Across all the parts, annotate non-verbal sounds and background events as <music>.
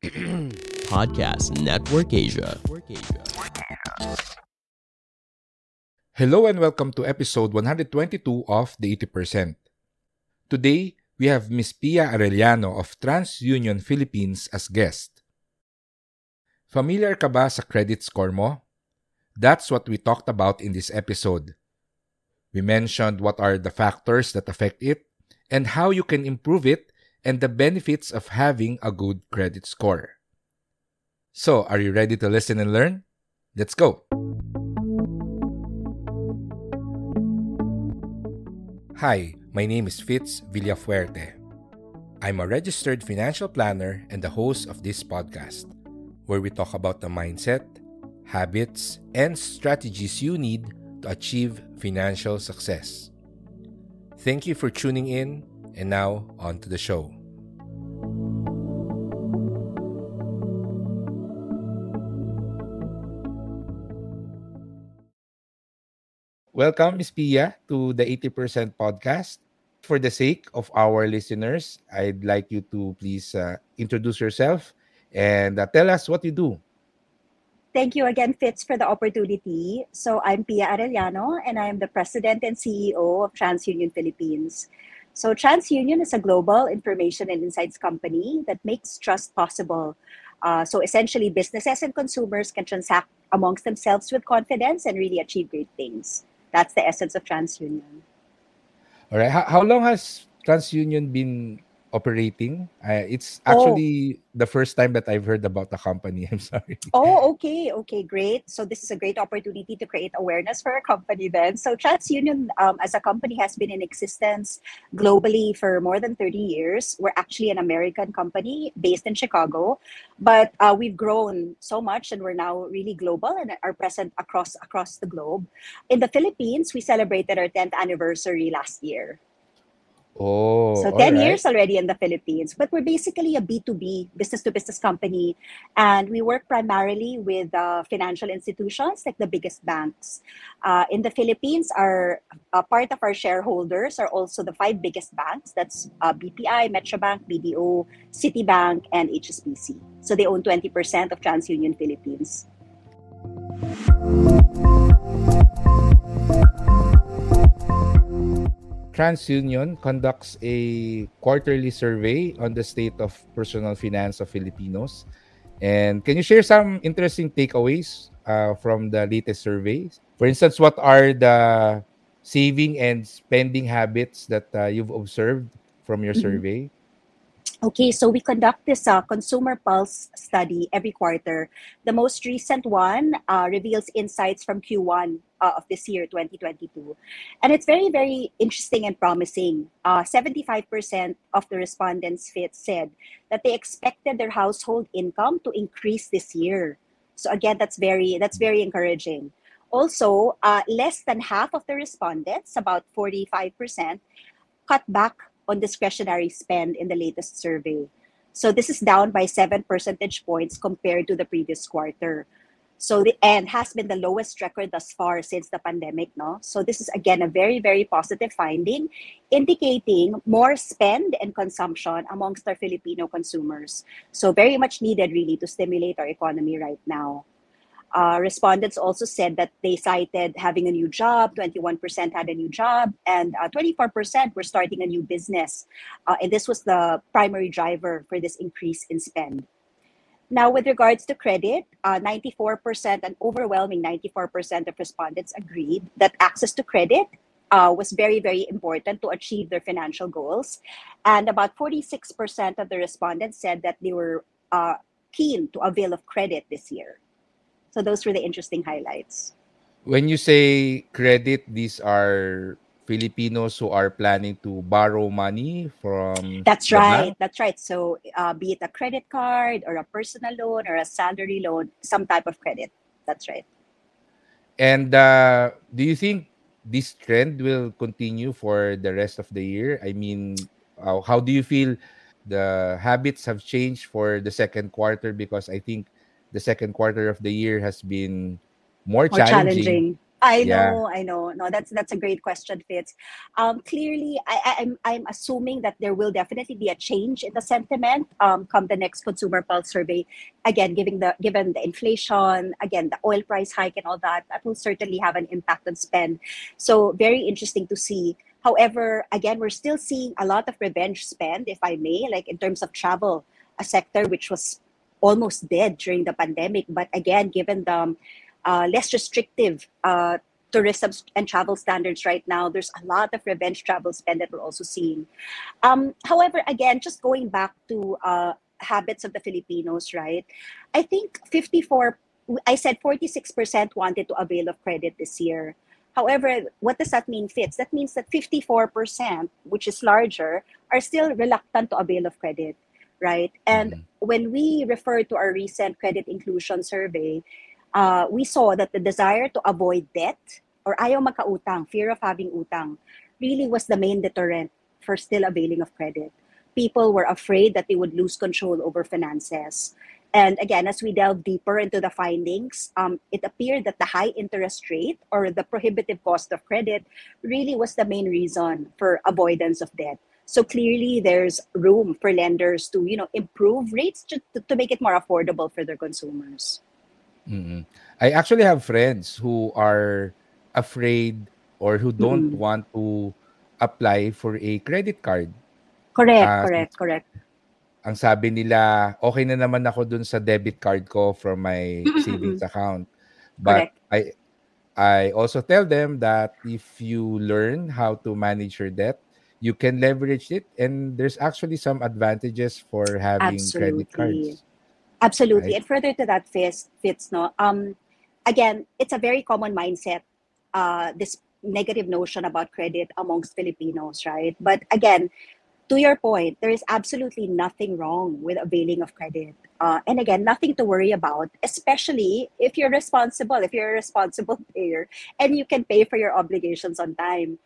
Podcast Network Asia. Hello and welcome to episode 122 of The 80%. Today, we have Ms. Pia Arellano of TransUnion Philippines as guest. Familiar ka ba sa credit score mo? That's what we talked about in this episode. We mentioned what are the factors that affect it and how you can improve it and the benefits of having a good credit score. So, are you ready to listen and learn? Let's go! Hi, my name is Fitz Villafuerte. I'm a registered financial planner and the host of this podcast, where we talk about the mindset, habits, and strategies you need to achieve financial success. Thank you for tuning in, and now on to the show. Welcome, Ms. Pia, to the 80% podcast. For the sake of our listeners, I'd like you to please uh, introduce yourself and uh, tell us what you do. Thank you again, Fitz, for the opportunity. So I'm Pia Arellano, and I am the President and CEO of TransUnion Philippines. So TransUnion is a global information and insights company that makes trust possible. Uh, so essentially, businesses and consumers can transact amongst themselves with confidence and really achieve great things. That's the essence of TransUnion. All right. How, how long has TransUnion been operating? Uh, it's actually the first time that I've heard about the company. <laughs> I'm sorry. Oh, okay, okay, great. So this is a great opportunity to create awareness for a company then. So TransUnion um, as a company has been in existence globally for more than 30 years. We're actually an American company based in Chicago, but uh, we've grown so much and we're now really global and are present across across the globe. In the Philippines, we celebrated our 10th anniversary last year. Oh, So 10 right. years already in the Philippines, but we're basically a B2B, business to business company. And we work primarily with uh, financial institutions like the biggest banks. Uh, in the Philippines, our uh, part of our shareholders are also the five biggest banks that's uh, BPI, Metrobank, BDO, Citibank, and HSBC. So they own 20% of TransUnion Philippines. TransUnion conducts a quarterly survey on the state of personal finance of Filipinos. And can you share some interesting takeaways uh, from the latest surveys? For instance, what are the saving and spending habits that uh, you've observed from your Mhm. survey? Okay, so we conduct this uh, consumer pulse study every quarter. The most recent one uh, reveals insights from Q1 uh, of this year, 2022. And it's very, very interesting and promising. Uh, 75% of the respondents said that they expected their household income to increase this year. So again, that's very that's very encouraging. Also, uh, less than half of the respondents, about 45%, cut back on discretionary spend in the latest survey. So this is down by seven percentage points compared to the previous quarter. So the end has been the lowest record thus far since the pandemic, no? So this is again a very, very positive finding, indicating more spend and consumption amongst our Filipino consumers. So very much needed really to stimulate our economy right now. Uh, respondents also said that they cited having a new job, 21% had a new job, and uh, 24% were starting a new business. Uh, and this was the primary driver for this increase in spend. Now, with regards to credit, uh, 94%, an overwhelming 94% of respondents agreed that access to credit uh, was very, very important to achieve their financial goals. And about 46% of the respondents said that they were uh, keen to avail of credit this year. So those were the interesting highlights. When you say credit, these are Filipinos who are planning to borrow money from That's right. That's right. So, uh, be it a credit card or a personal loan or a salary loan, some type of credit. That's right. And uh, do you think this trend will continue for the rest of the year? I mean, uh, how do you feel the habits have changed for the second quarter? Because I think the second quarter of the year has been more More challenging. challenging. I Yeah. know, I know. No, that's that's a great question, Fitz. Um, clearly, I, I, I'm I'm assuming that there will definitely be a change in the sentiment um, come the next consumer pulse survey. Again, given the given the inflation, again the oil price hike and all that, that will certainly have an impact on spend. So very interesting to see. However, again, we're still seeing a lot of revenge spend, if I may, like in terms of travel, a sector which was almost dead during the pandemic. But again, given the uh, less restrictive uh, tourism and travel standards right now, there's a lot of revenge travel spend that we're also seeing. Um, however, again, just going back to uh, habits of the Filipinos, right? I think 54, I said 46% wanted to avail of credit this year. However, what does that mean, Fitz? That means that 54%, which is larger, are still reluctant to avail of credit, right? And Mhm. when we refer to our recent credit inclusion survey, uh, we saw that the desire to avoid debt or ayaw magkautang, fear of having utang, really was the main deterrent for still availing of credit. People were afraid that they would lose control over finances. And again, as we delve deeper into the findings, um, it appeared that the high interest rate or the prohibitive cost of credit really was the main reason for avoidance of debt. So clearly, there's room for lenders to, you know, improve rates to, to, make it more affordable for their consumers. Mm-mm. I actually have friends who are afraid or who don't Mm-mm. want to apply for a credit card. Correct, Ah, correct, correct. Ang sabi nila, okay na naman ako dun sa debit card ko from my <laughs> savings account. But Correct. I I also tell them that if you learn how to manage your debt, you can leverage it and there's actually some advantages for having credit Absolutely. cards, Absolutely. right? And further to that, Fitz, fits no, um, again, it's a very common mindset, uh, this negative notion about credit amongst Filipinos, right? But again, to your point, there is absolutely nothing wrong with availing of credit. Uh, and again, nothing to worry about, especially if you're responsible, if you're a responsible <laughs> payer and you can pay for your obligations on time.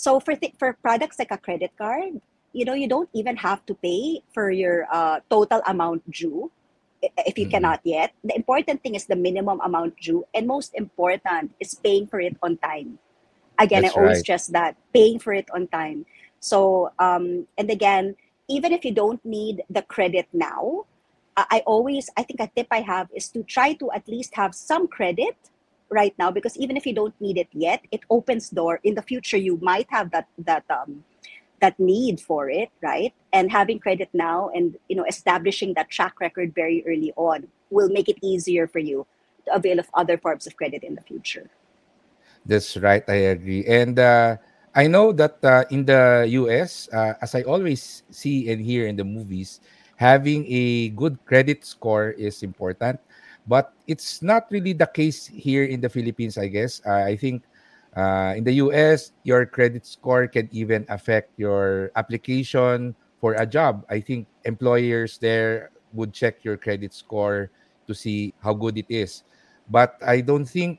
So for th- for products like a credit card, you know, you don't even have to pay for your uh, total amount due if you Mm-mm. cannot yet. The important thing is the minimum amount due, and most important is paying for it on time. Again, I always right. stress that paying for it on time. So, um, and again, even if you don't need the credit now, I I always, I think a tip I have is to try to at least have some credit right now because even if you don't need it yet, it opens door in the future. You might have that that um, that need for it, right? And having credit now and you know establishing that track record very early on will make it easier for you to avail of other forms of credit in the future. That's right. I agree. And uh, I know that uh, in the US, uh, as I always see and hear in the movies, having a good credit score is important. But it's not really the case here in the Philippines, I guess. Uh, I think uh, in the US, your credit score can even affect your application for a job. I think employers there would check your credit score to see how good it is. But I don't think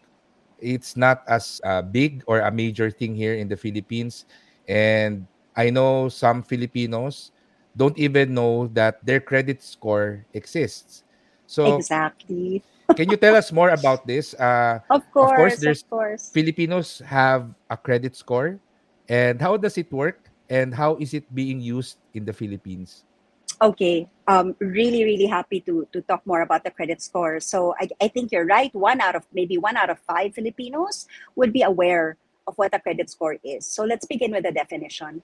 it's not as uh, big or a major thing here in the Philippines. And I know some Filipinos don't even know that their credit score exists. So, Exactly. can you tell us more about this? Uh, Of of course, course, there's of course. Filipinos have a credit score. And how does it work? And how is it being used in the Philippines? Okay. Um, really, really happy to to talk more about the credit score. So I, I think you're right. One out of maybe one out of five Filipinos would be aware of what a credit score is. So let's begin with the definition.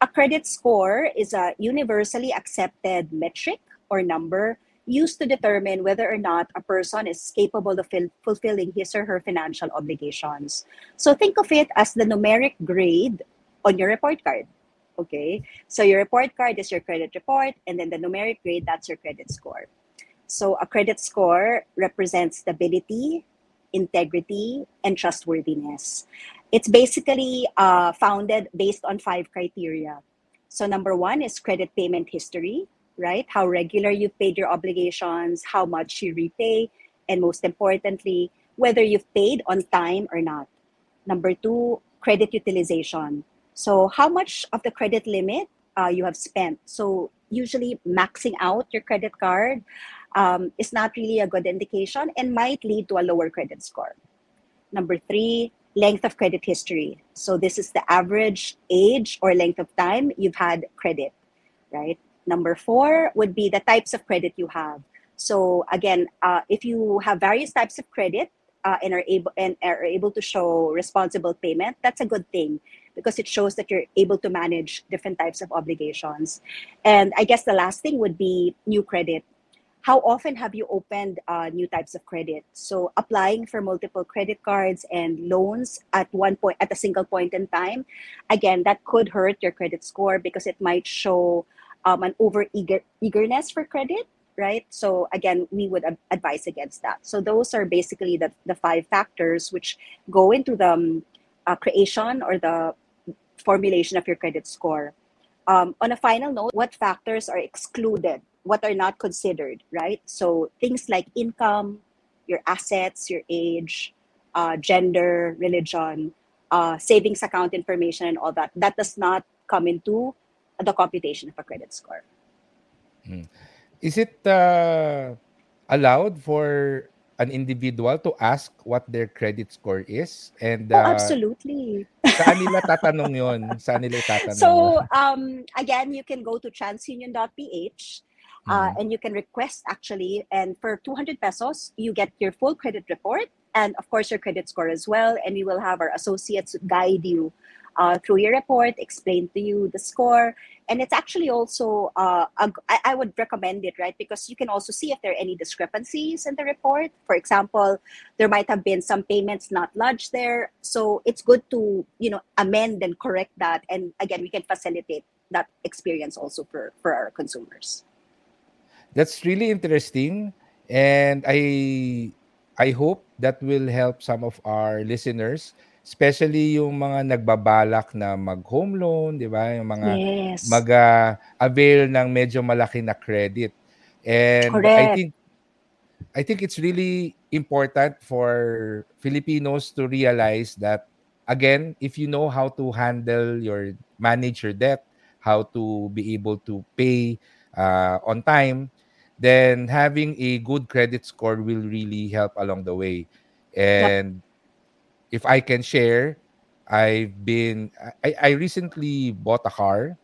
A credit score is a universally accepted metric or number used to determine whether or not a person is capable of fil- fulfilling his or her financial obligations. So think of it as the numeric grade on your report card. Okay. So your report card is your credit report, and then the numeric grade, that's your credit score. So a credit score represents stability, integrity, and trustworthiness. It's basically uh, founded based on five criteria. So, number one is credit payment history, right? How regular you've paid your obligations, how much you repay, and most importantly, whether you've paid on time or not. Number two, credit utilization. So, how much of the credit limit uh, you have spent? So, usually maxing out your credit card um, is not really a good indication and might lead to a lower credit score. Number three, length of credit history. So this is the average age or length of time you've had credit, right? Number four would be the types of credit you have. So again, uh, if you have various types of credit uh, and are able and are able to show responsible payment, that's a good thing because it shows that you're able to manage different types of obligations. And I guess the last thing would be new credit how often have you opened uh, new types of credit so applying for multiple credit cards and loans at one point at a single point in time again that could hurt your credit score because it might show um, an over eager eagerness for credit right? So again we would ad- advise against that. So those are basically the, the five factors which go into the um, uh, creation or the formulation of your credit score. Um, on a final note what factors are excluded what are not considered, right? So things like income, your assets, your age, uh, gender, religion, uh, savings account information, and all that, that does not come into the computation of a credit score. Hmm. Is it uh, allowed for an individual to ask what their credit score is? And oh, uh, oh, absolutely. saan nila <laughs> tatanong yon? Saan nila tatanong? So, um, again, you can go to transunion.ph uh, mm-hmm. and you can request actually and for 200 pesos you get your full credit report and of course your credit score as well and we will have our associates guide you uh, through your report explain to you the score. And it's actually also uh, a, I, would recommend it right? Because you can also see if there are any discrepancies in the report. For example there might have been some payments not lodged there. So it's good to you know amend and correct that. And again we can facilitate that experience also for for our consumers. That's really interesting. And I I hope that will help some of our listeners especially yung mga nagbabalak na mag-home loan, 'di ba? Yung mga yes. mag-avail ng medyo malaki na credit. And Correct. I think I think it's really important for Filipinos to realize that again, if you know how to handle your manage your debt, how to be able to pay uh, on time, then having a good credit score will really help along the way. And yep. If I can share, I've been I, I recently bought a car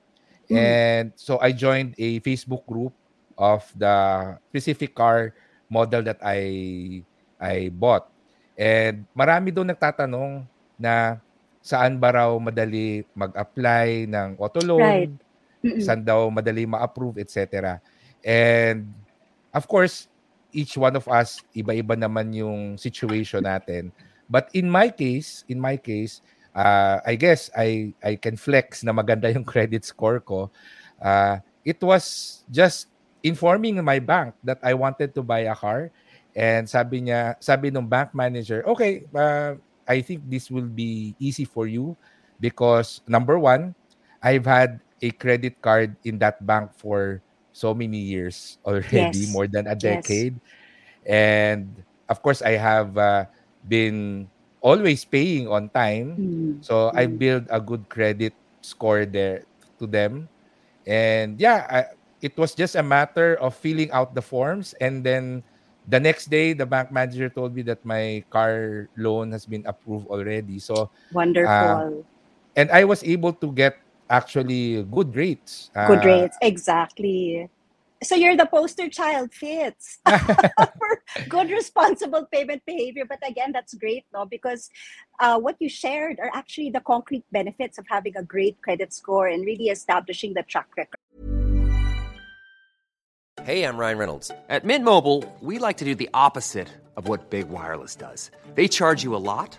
mm. and so I joined a Facebook group of the specific car model that I I bought. And marami doon nagtatanong na saan ba raw madali mag-apply ng auto loan, right. saan daw madali ma-approve, etc. And of course, each one of us, iba-iba naman yung situation natin. But in my case, in my case, uh, I guess I I can flex na maganda yung <laughs> credit score ko. Uh, it was just informing my bank that I wanted to buy a car and sabi niya sabi ng bank manager okay uh, I think this will be easy for you because number one I've had a credit card in that bank for so many years already, yes. more than a decade. Yes. And of course, I have uh, been always paying on time. Mm. So. I build a good credit score there to them. And yeah, I, it was just a matter of filling out the forms. And then the next day, the bank manager told me that my car loan has been approved already. So wonderful. Uh, and I was able to get actually good rates. Good uh, rates, exactly. So you're the poster child, Fitz <laughs> <laughs> for good responsible payment behavior. But again, that's great, no? Because uh, what you shared are actually the concrete benefits of having a great credit score and really establishing the track record. Hey, I'm Ryan Reynolds. At Mint Mobile, we like to do the opposite of what Big Wireless does. They charge you a lot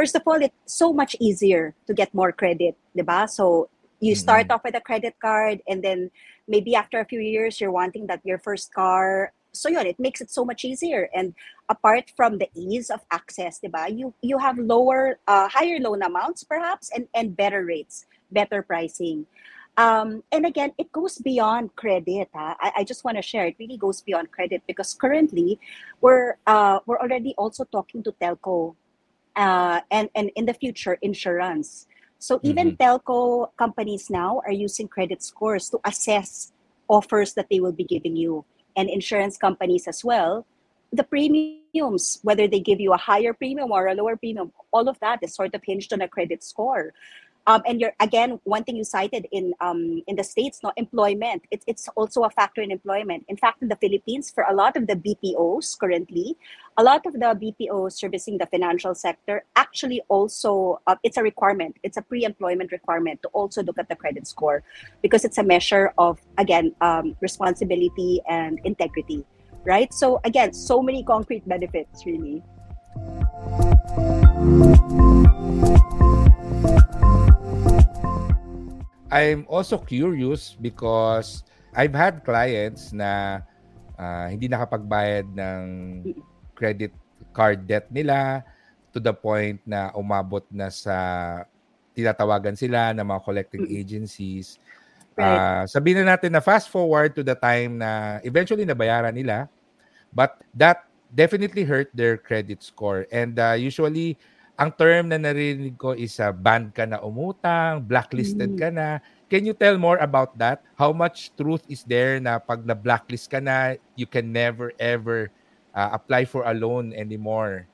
First of all, it's so much easier to get more credit, diba? So you start Mm-mm. off with a credit card and then maybe after a few years, you're wanting that your first car. So yun, it makes it so much easier. And apart from the ease of access, diba, you, you have lower, uh, higher loan amounts perhaps and, and better rates, better pricing. Um, and again, it goes beyond credit. ah. I, I just want to share. It really goes beyond credit because currently, we're uh, we're already also talking to telco, uh, and and in the future, insurance. So even telco companies now are using credit scores to assess offers that they will be giving you, and insurance companies as well. The premiums, whether they give you a higher premium or a lower premium, all of that is sort of hinged on a credit score. Um, and you're again one thing you cited in um, in the states, no employment. It's it's also a factor in employment. In fact, in the Philippines, for a lot of the BPOs currently, a lot of the BPOs servicing the financial sector actually also uh, it's a requirement. It's a pre-employment requirement to also look at the credit score because it's a measure of again um, responsibility and integrity, right? So again, so many concrete benefits really. I'm also curious because I've had clients na ah, hindi nakapagbayad ng credit card debt nila to the point na umabot na sa tinatawagan sila ng mga collecting agencies. Right. Ah, sabihin na natin na fast forward to the time na eventually nabayaran nila but that definitely hurt their credit score and ah, usually ang term na narinig ko is uh, banned ka na umutang, blacklisted Mm. ka na. Can you tell more about that? How much truth is there na pag na-blacklist ka na, you can never ever uh, apply for a loan anymore?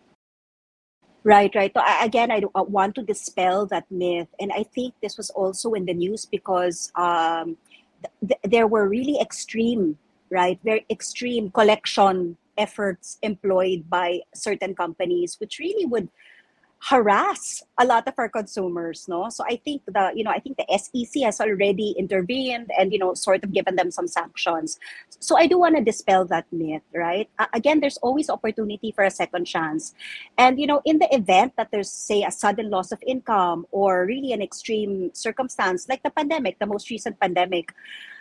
Right, right. So again, I don't- want to dispel that myth, and I think this was also in the news because um, th- there were really extreme, right, very extreme collection efforts employed by certain companies, which really would harass a lot of our consumers no? So i think the you know i think the SEC has already intervened and you know sort of given them some sanctions. So i do want to dispel that myth right? Uh, again there's always opportunity for a second chance. And you know in the event that there's say a sudden loss of income or really an extreme circumstance like the pandemic the most recent pandemic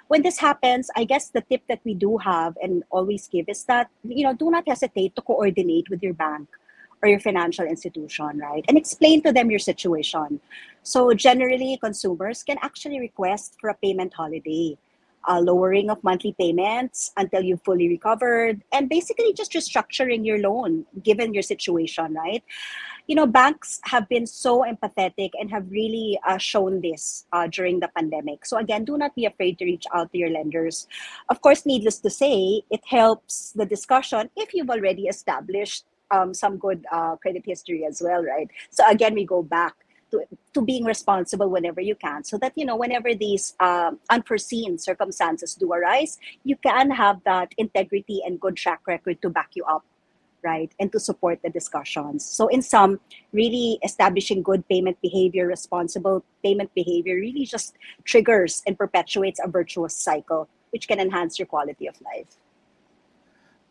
when this happens i guess the tip that we do have and always give is that you know do not hesitate to coordinate with your bank or your financial institution, right? And explain to them your situation. So generally, consumers can actually request for a payment holiday, a lowering of monthly payments until you've fully recovered, and basically just restructuring your loan given your situation, right? You know, banks have been so empathetic and have really uh, shown this uh, during the pandemic. So again, do not be afraid to reach out to your lenders. Of course, needless to say, it helps the discussion if you've already established um, some good uh, credit history as well, right? So again, we go back to, to being responsible whenever you can, so that you know whenever these um, unforeseen circumstances do arise, you can have that integrity and good track record to back you up, right, and to support the discussions. So in sum, really establishing good payment behavior, responsible payment behavior, really just triggers and perpetuates a virtuous cycle, which can enhance your quality of life.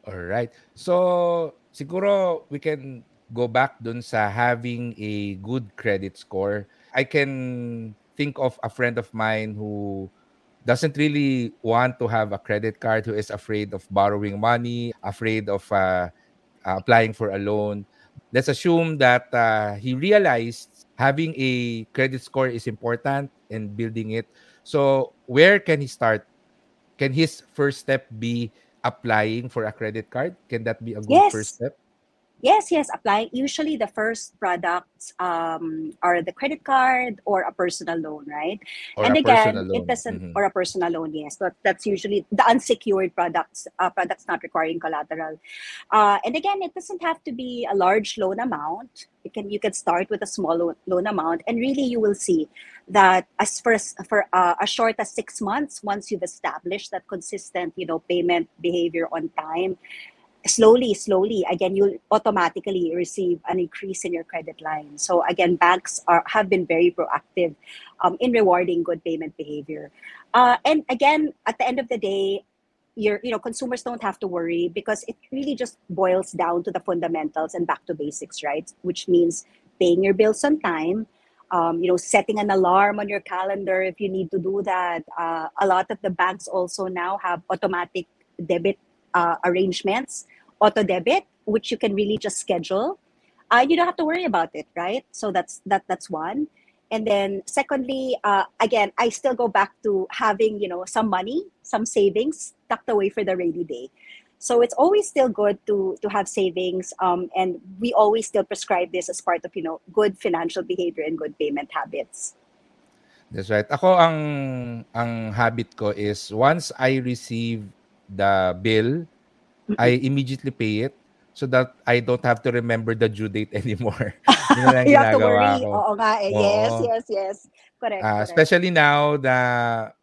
All right. So, siguro we can go back dun sa having a good credit score. I can think of a friend of mine who doesn't really want to have a credit card, who is afraid of borrowing money, afraid of uh, uh, applying for a loan. Let's assume that uh, he realized having a credit score is important and building it. So, where can he start? Can his first step be applying for a credit card? Can that be a good Yes. first step? Yes, yes, applying. Usually the first products um, are the credit card or a personal loan, right? Or and a again, it doesn't, Mhm. or a personal loan, yes. But that's usually the unsecured products, uh, products not requiring collateral. Uh, and again, it doesn't have to be a large loan amount. You can you can start with a small loan, loan amount, and really you will see that as for for uh, as short as six months, once you've established that consistent, you know, payment behavior on time, slowly, slowly, again, you'll automatically receive an increase in your credit line. So again, banks are have been very proactive um, in rewarding good payment behavior. Uh, and again, at the end of the day, your you know consumers don't have to worry because it really just boils down to the fundamentals and back to basics, right? Which means paying your bills on time. Um, you know, setting an alarm on your calendar if you need to do that. Uh, a lot of the banks also now have automatic debit uh, arrangements, auto debit, which you can really just schedule. Uh, you don't have to worry about it, right? So that's that. That's one. And then secondly, uh, again, I still go back to having you know some money, some savings tucked away for the rainy day. So it's always still good to to have savings, um, and we always still prescribe this as part of you know good financial behavior and good payment habits. That's right. Ako ang ang habit ko is once I receive the bill, I immediately pay it so that I don't have to remember the due date <laughs> anymore. <laughs> Yun lang you have to worry. ko. Oo nga eh. Yes, Oo. yes, yes. Correct. Uh, correct. especially now that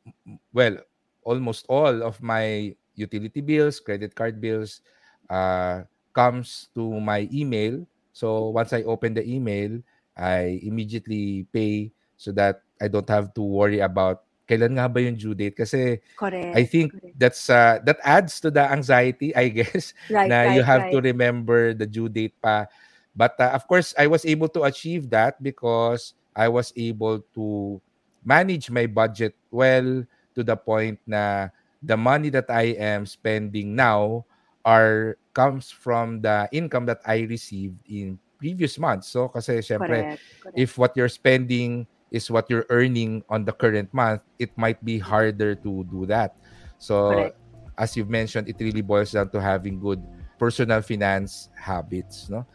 well, almost all of my utility bills, credit card bills uh, comes to my email. So once I open the email, I immediately pay so that I don't have to worry about kailan nga ba yung due date kasi correct. I think correct. that's uh, that adds to the anxiety, I <laughs> guess, right, na right, you have to right. remember the due date pa. But uh, of course, I was able to achieve that because I was able to manage my budget well to the point na the money that I am spending now are comes from the income that I received in previous months. So kasi syempre, Correct, correct. if what you're spending is what you're earning on the current month, it might be harder to do that. So, Correct. as you've mentioned, it really boils down to having good personal finance habits, no?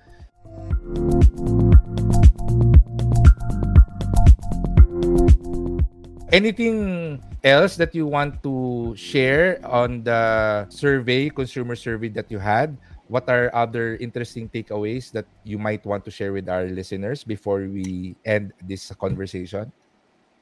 Anything else that you want to share on the survey, consumer survey that you had? What are other interesting takeaways that you might want to share with our listeners before we end this conversation?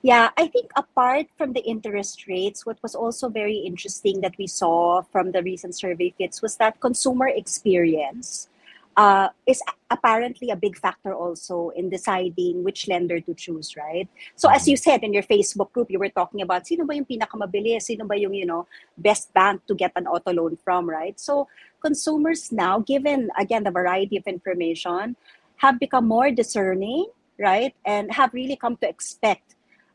Yeah, I think apart from the interest rates, what was also very interesting that we saw from the recent survey Fitz was that consumer experience uh, is apparently a big factor also in deciding which lender to choose, right? So as you said in your Facebook group, you were talking about sino ba yung pinakamabilis, sino ba yung, you know, best bank to get an auto loan from, right? So consumers now, given again the variety of information, have become more discerning, right? And have really come to expect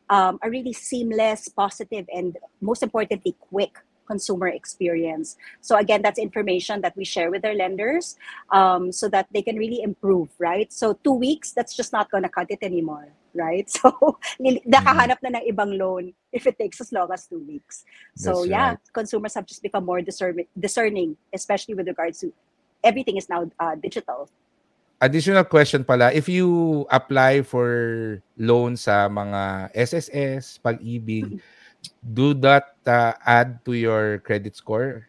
um, a really seamless, positive, and most importantly, quick consumer experience. So again, that's information that we share with our lenders um, so that they can really improve, right? So two weeks, that's just not going to cut it anymore, right? <laughs> So nil- nakahanap na ng ibang loan if it takes as long as two weeks. So That's yeah, right. consumers have just become more discerning, discerning, especially with regards to everything is now uh, digital. Additional question pala, if you apply for loan sa mga SSS, Pag-IBIG, <laughs> do that uh, add to your credit score?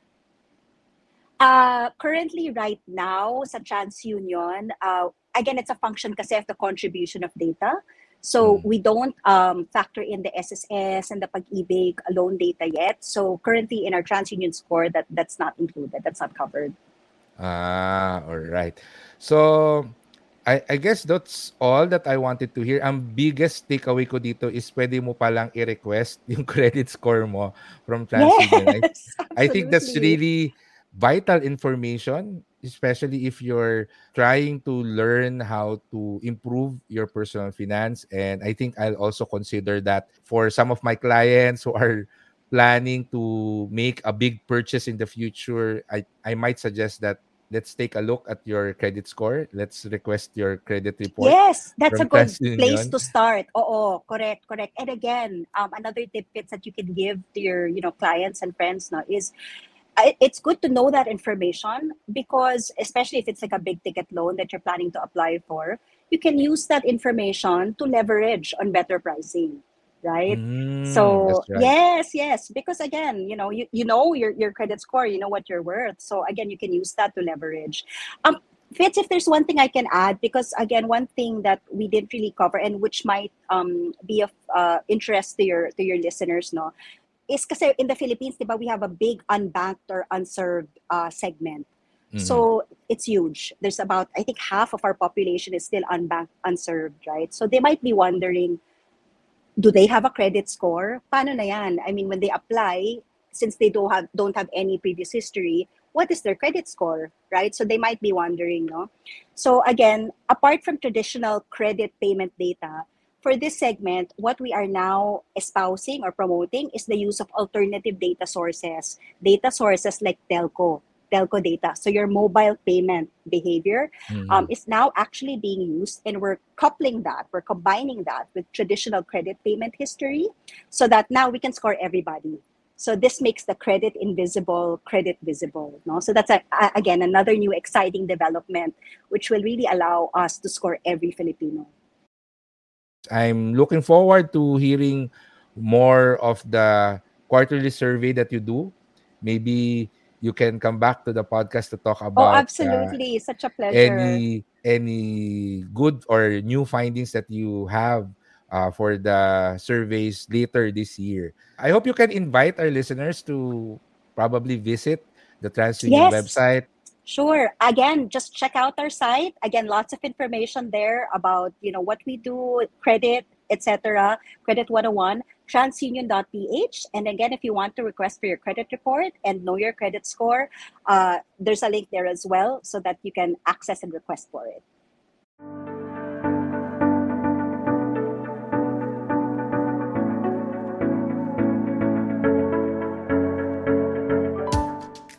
Uh, currently, right now, sa TransUnion, uh, again, it's a function kasi of the contribution of data. So Mm. we don't um, factor in the SSS and the Pag-IBIG loan data yet. So currently in our TransUnion score, that that's not included. That's not covered. Ah, all right. So, I, I guess that's all that I wanted to hear. Ang biggest takeaway ko dito is pwede mo palang i-request <laughs> yung credit score mo from TransUnion. I, Yes, I think that's really vital information, especially if you're trying to learn how to improve your personal finance. And I think I'll also consider that for some of my clients who are planning to make a big purchase in the future. I, I might suggest that let's take a look at your credit score. Let's request your credit report. Yes, that's a good place to start. Oo, correct, correct. And again, um, another tip that you can give to your, you know, clients and friends now is it's good to know that information because especially if it's like a big ticket loan that you're planning to apply for you can use that information to leverage on better pricing right Mm, so right. yes yes because again you know you, you know your, your credit score you know what you're worth so again you can use that to leverage um Fitz, if there's one thing I can add, because again, one thing that we didn't really cover and which might um, be of uh, interest to your to your listeners, no, is kasi in the Philippines, diba, we have a big unbanked or unserved uh, segment. Mhm. So it's huge. There's about I think half of our population is still unbanked, unserved, right? So they might be wondering, do they have a credit score? Paano na yan? I mean, when they apply, since they don't have don't have any previous history, what is their credit score, right? So they might be wondering, no? So again, apart from traditional credit payment data, for this segment, what we are now espousing or promoting is the use of alternative data sources, data sources like telco, telco data. So your mobile payment behavior Mhm. um, is now actually being used, and we're coupling that, we're combining that with traditional credit payment history, so that now we can score everybody. So this makes the credit invisible, credit visible. No, so that's a, a- again another new exciting development, which will really allow us to score every Filipino. I'm looking forward to hearing more of the quarterly survey that you do. Maybe you can come back to the podcast to talk Oh, about uh, absolutely, such a pleasure. any any good or new findings that you have uh, for the surveys later this year. I hope you can invite our listeners to probably visit the TransUnion Yes. website. Sure. Again, just check out our site. Again, lots of information there about you know what we do, credit, etc. Credit 101, transunion.ph. And again, if you want to request for your credit report and know your credit score, uh, there's a link there as well so that you can access and request for it.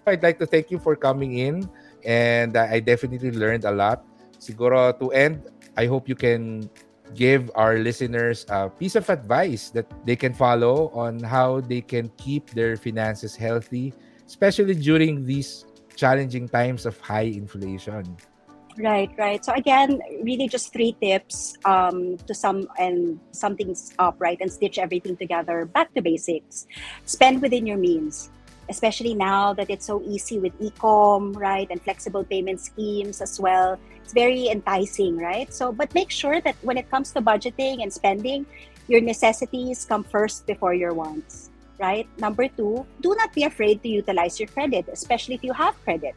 I'd like to thank you for coming in and I definitely learned a lot. Siguro to end, I hope you can give our listeners a piece of advice that they can follow on how they can keep their finances healthy, especially during these challenging times of high inflation. Right, right. So again, really just three tips um, to sum and sum things up, right, and stitch everything together. Back to basics. Spend within your means, especially now that it's so easy with e-com, right, and flexible payment schemes as well. It's very enticing, right? So, but make sure that when it comes to budgeting and spending, your necessities come first before your wants, right? Number two, do not be afraid to utilize your credit, especially if you have credit.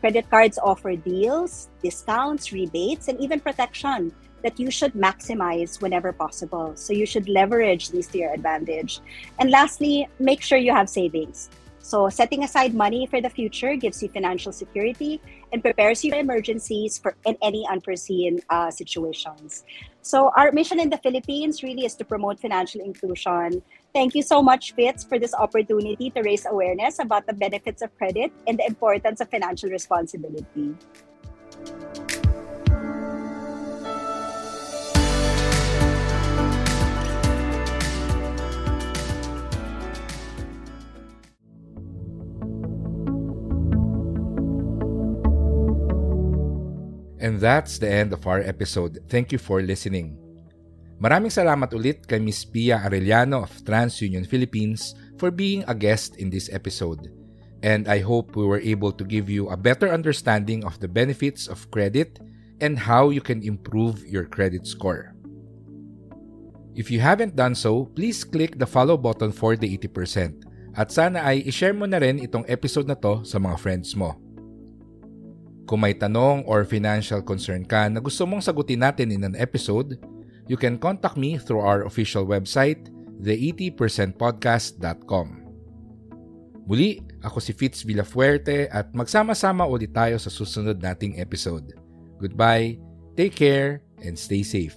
Credit cards offer deals, discounts, rebates, and even protection that you should maximize whenever possible. So you should leverage these to your advantage. And lastly, make sure you have savings. So setting aside money for the future gives you financial security and prepares you for emergencies for in any unforeseen uh, situations. So our mission in the Philippines really is to promote financial inclusion. Thank you so much, Fitz, for this opportunity to raise awareness about the benefits of credit and the importance of financial responsibility. And that's the end of our episode. Thank you for listening. Maraming salamat ulit kay Miss Pia Arellano of TransUnion Philippines for being a guest in this episode. And I hope we were able to give you a better understanding of the benefits of credit and how you can improve your credit score. If you haven't done so, please click the follow button for the 80%. At sana ay ishare mo na rin itong episode na to sa mga friends mo. Kung may tanong or financial concern ka na gusto mong sagutin natin in an episode, you can contact me through our official website, the80percentpodcast.com. Muli, ako si Fitz Villafuerte at magsama-sama ulit tayo sa susunod nating episode. Goodbye, take care, and stay safe.